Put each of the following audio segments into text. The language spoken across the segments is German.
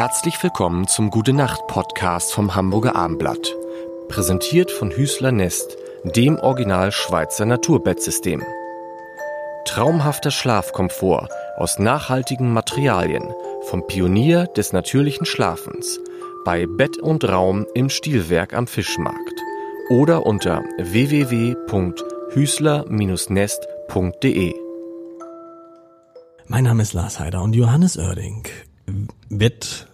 Herzlich willkommen zum Gute Nacht Podcast vom Hamburger Armblatt. Präsentiert von Hüßler Nest, dem Original Schweizer Naturbettsystem. Traumhafter Schlafkomfort aus nachhaltigen Materialien vom Pionier des natürlichen Schlafens bei Bett und Raum im Stilwerk am Fischmarkt oder unter www.hüßler-nest.de. Mein Name ist Lars Heider und Johannes Oerding wird,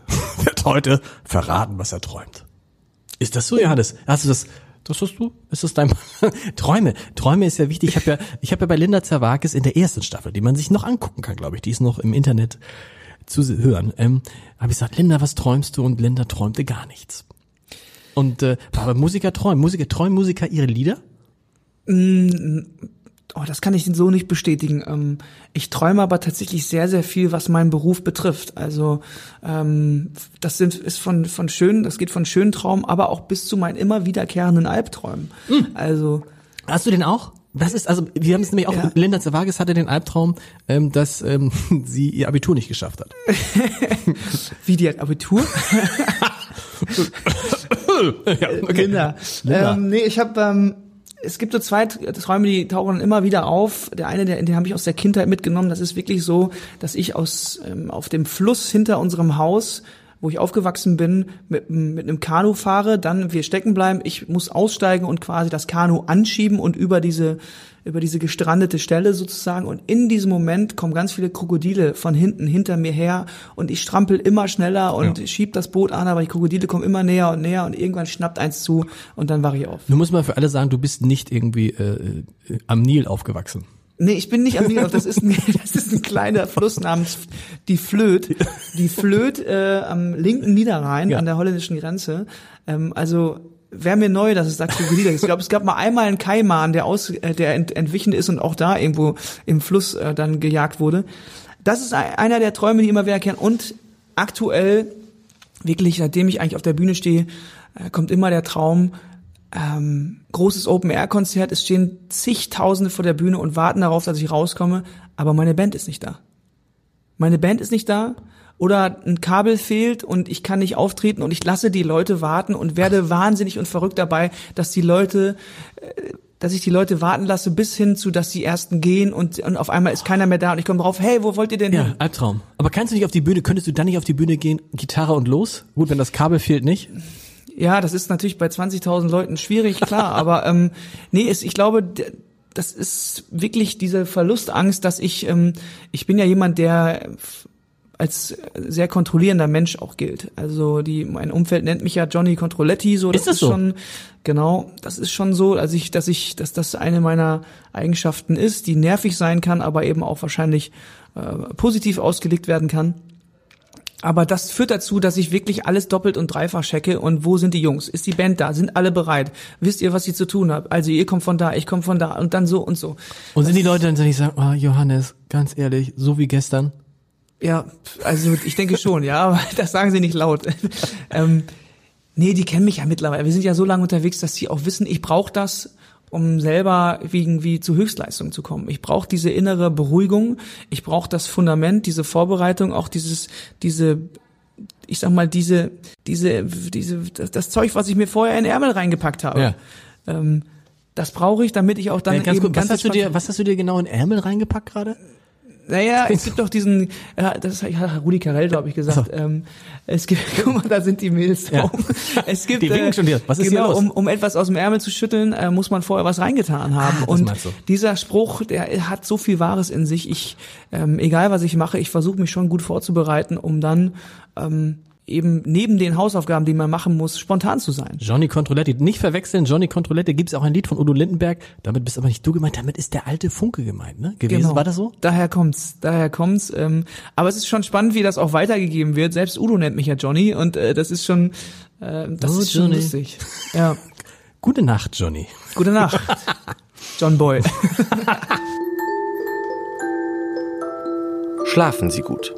heute verraten, was er träumt. Ist das so, Johannes? Hast du das, das hast du? Ist das dein Träume? Träume ist ja wichtig. Ich habe ja, ich habe ja bei Linda Zerwakis in der ersten Staffel, die man sich noch angucken kann, glaube ich, die ist noch im Internet zu hören. Ähm, habe ich gesagt, Linda, was träumst du? Und Linda träumte gar nichts. Und äh, aber Musiker träumen, Musiker träumen Musiker ihre Lieder? Mm, Oh, das kann ich so nicht bestätigen. Ähm, ich träume aber tatsächlich sehr, sehr viel, was meinen Beruf betrifft. Also ähm, das sind, ist von, von schönen, das geht von schönen Traum, aber auch bis zu meinen immer wiederkehrenden Albträumen. Mhm. Also Hast du den auch? Das ist, also wir haben es nämlich auch, ja. Linda Zerwages hatte den Albtraum, ähm, dass ähm, sie ihr Abitur nicht geschafft hat. Wie die hat Abitur? ja, okay. Linda. Linda. Ähm, nee, ich habe ähm, es gibt so zwei Träume, die tauchen immer wieder auf. Der eine, der, den habe ich aus der Kindheit mitgenommen. Das ist wirklich so, dass ich aus ähm, auf dem Fluss hinter unserem Haus wo ich aufgewachsen bin, mit, mit einem Kanu fahre, dann wir stecken bleiben, ich muss aussteigen und quasi das Kanu anschieben und über diese über diese gestrandete Stelle sozusagen und in diesem Moment kommen ganz viele Krokodile von hinten hinter mir her und ich strampel immer schneller und ja. schieb das Boot an, aber die Krokodile kommen immer näher und näher und irgendwann schnappt eins zu und dann wache ich auf. Du musst mal für alle sagen, du bist nicht irgendwie äh, äh am Nil aufgewachsen. Nee, ich bin nicht am Nil, das ist ein, das ist ein kleiner Fluss namens die Flöt. Die Flöt äh, am linken Niederrhein ja. an der holländischen Grenze. Ähm, also wäre mir neu, dass es da Krokodile gibt. Ich glaube, es gab mal einmal einen Kaiman, der aus, äh, der ent, entwichen ist und auch da irgendwo im Fluss äh, dann gejagt wurde. Das ist einer der Träume, die immer wiederkehren. Und aktuell, wirklich, seitdem ich eigentlich auf der Bühne stehe, äh, kommt immer der Traum, ähm, großes Open-Air-Konzert, es stehen zigtausende vor der Bühne und warten darauf, dass ich rauskomme, aber meine Band ist nicht da. Meine Band ist nicht da oder ein Kabel fehlt und ich kann nicht auftreten und ich lasse die Leute warten und werde wahnsinnig und verrückt dabei, dass die Leute, äh, dass ich die Leute warten lasse bis hin zu, dass die ersten gehen und, und auf einmal ist keiner mehr da und ich komme drauf, hey, wo wollt ihr denn ja, hin? Albtraum. Aber kannst du nicht auf die Bühne, könntest du dann nicht auf die Bühne gehen, Gitarre und los? Gut, wenn das Kabel fehlt, nicht? Ja, das ist natürlich bei 20.000 Leuten schwierig, klar, aber ähm, nee, ist, ich glaube, das ist wirklich diese Verlustangst, dass ich, ähm, ich bin ja jemand, der als sehr kontrollierender Mensch auch gilt. Also die mein Umfeld nennt mich ja Johnny Controletti, so das ist, das ist so? schon genau, das ist schon so, also ich dass ich dass das eine meiner Eigenschaften ist, die nervig sein kann, aber eben auch wahrscheinlich äh, positiv ausgelegt werden kann. Aber das führt dazu, dass ich wirklich alles doppelt und dreifach checke. Und wo sind die Jungs? Ist die Band da? Sind alle bereit? Wisst ihr, was ihr zu tun habt? Also ihr kommt von da, ich komme von da und dann so und so. Und sind die Leute dann, die sagen, oh, Johannes, ganz ehrlich, so wie gestern? Ja, also ich denke schon, ja, aber das sagen sie nicht laut. ähm, nee, die kennen mich ja mittlerweile. Wir sind ja so lange unterwegs, dass sie auch wissen, ich brauche das, um selber irgendwie zu Höchstleistung zu kommen. Ich brauche diese innere Beruhigung, ich brauche das Fundament, diese Vorbereitung, auch dieses, diese, ich sag mal, diese, diese, diese, das, das Zeug, was ich mir vorher in den Ärmel reingepackt habe. Ja. Ähm, das brauche ich, damit ich auch dann ja, ganz eben gut, was hast du dir, was hast du dir genau in Ärmel reingepackt gerade? Naja, es gibt doch diesen, ja, das hat Rudi Carell, glaube ich, gesagt. So. Ähm, es gibt, guck mal, da sind die Mails drauf. Ja. Es gibt, die winken äh, schon dir. Was ist genau, hier los? Um, um etwas aus dem Ärmel zu schütteln, äh, muss man vorher was reingetan haben. Ah, Und dieser Spruch, der hat so viel Wahres in sich. Ich, ähm, egal was ich mache, ich versuche mich schon gut vorzubereiten, um dann ähm, eben neben den Hausaufgaben, die man machen muss, spontan zu sein. Johnny Controletti, nicht verwechseln, Johnny Controletti gibt es auch ein Lied von Udo Lindenberg, damit bist aber nicht du gemeint, damit ist der alte Funke gemeint, ne? Gewesen, genau. war das so? Daher kommt's, daher kommt's. Ähm, aber es ist schon spannend, wie das auch weitergegeben wird. Selbst Udo nennt mich ja Johnny und äh, das ist schon, äh, das oh, ist schon Johnny. lustig. Ja. Gute Nacht, Johnny. Gute Nacht, John Boy. Schlafen Sie gut.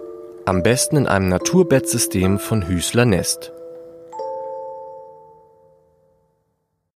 Am besten in einem Naturbettsystem von Hüßler Nest.